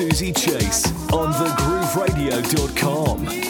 Susie Chase on thegrooveradio.com.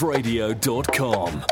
grooveradio.com.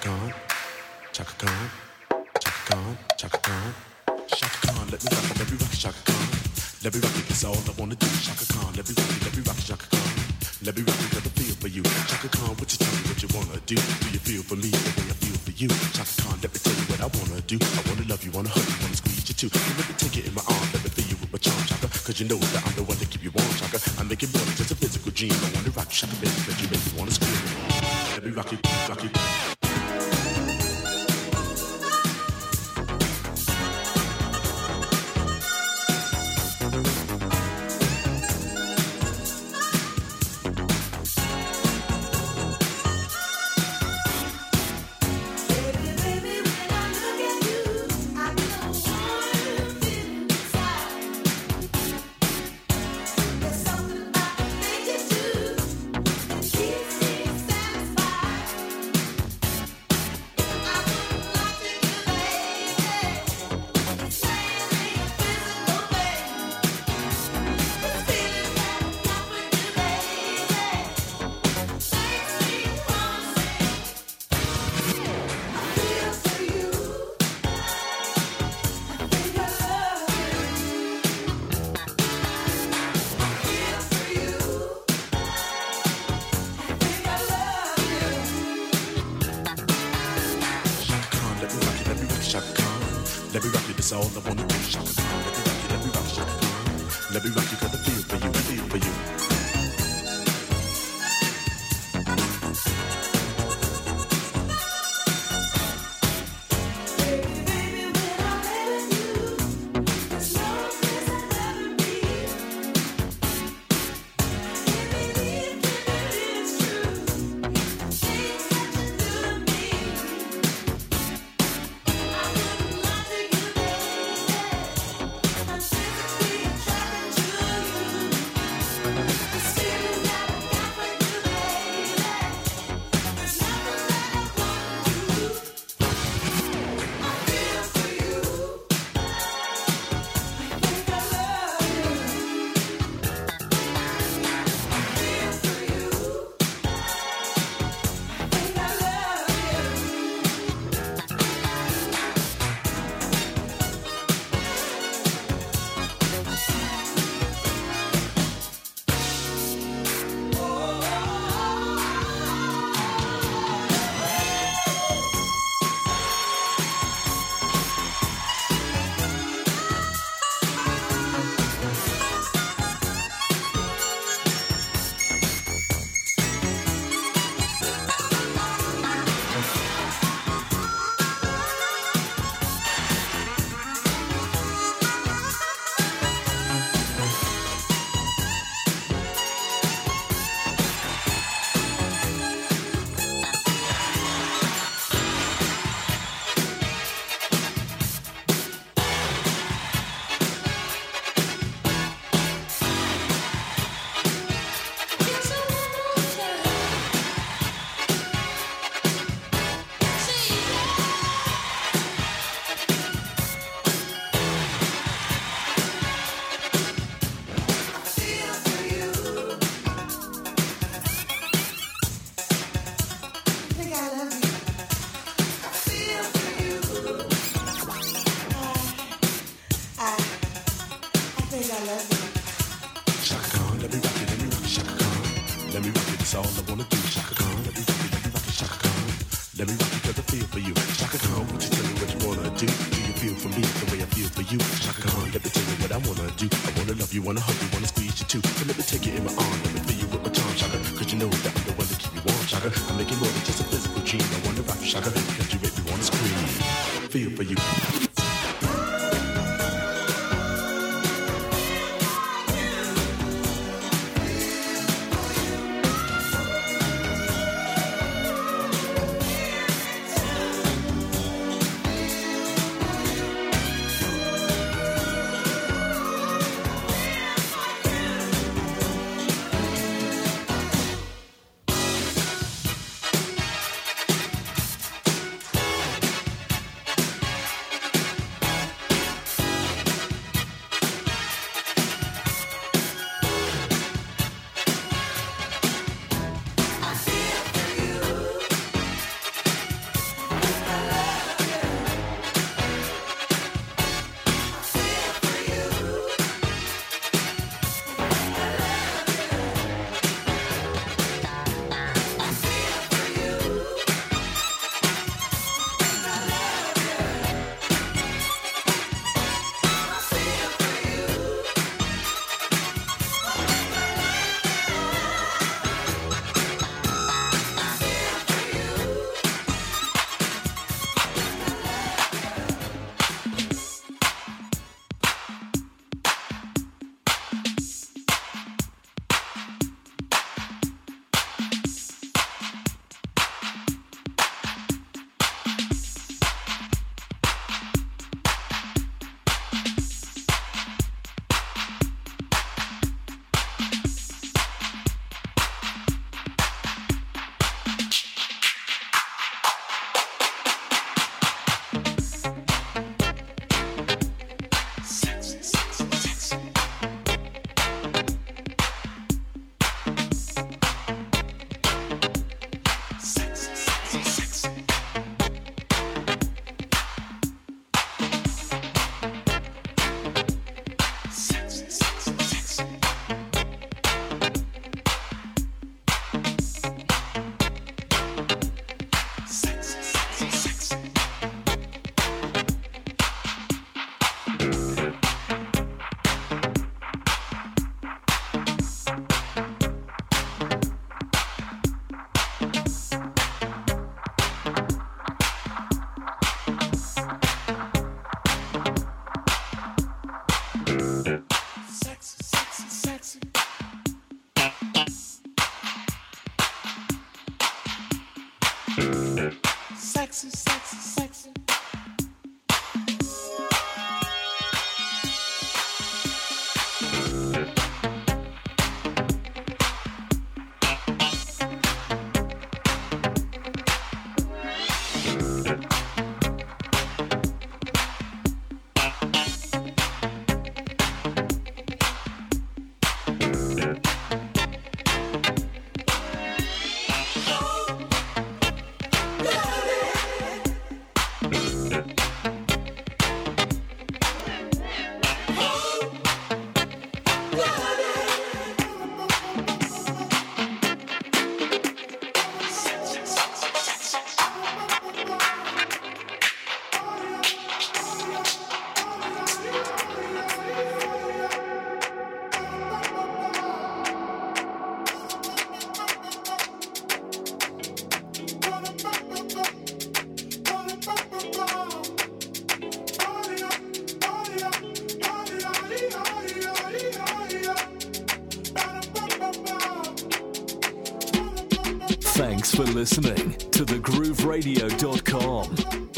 Chaka Khan, Chaka Khan, Chaka Khan, Chaka Khan, Chaka Khan. Let me rock it, let me rock it, Chaka Khan. Let me rock it, that's all I wanna do. Chaka Khan, let me rock it, let me rock it, Chaka Khan. Let me rock it, got the feel for you. Chaka Khan, what you tell me, what you wanna do? Do you feel for me the way I feel for you? Chaka Khan, let me tell you what I wanna do. I wanna love you, wanna hug you, wanna squeeze you too. And let me take it in my arm, let me feel you with my charm, Chaka. Cause you know that I'm the one that keep you warm, Chaka. I make it more than just a physical dream. I wanna rock you, Chaka, baby, but you make me wanna scream. Let me rock it, rock it. That's all I wanna do. Chaka Khan, let me rock it, let me rock it, Chaka Khan. Let me rock it 'cause I feel for you. Chaka Khan, won't you tell me what you wanna do? Do you feel for me the way I feel for you? Chaka Khan, let me tell you what I wanna do. I wanna love you, wanna hug you, wanna squeeze you too. So let me take you in my arms, let me feel you with my charm, Chaka. 'Cause you know that I'm the one to keep you warm, Chaka. I'm making more than just a physical dream. I wanna rock you, Chaka, because you make me wanna scream. Feel for you. Thanks for listening to thegrooveradio.com.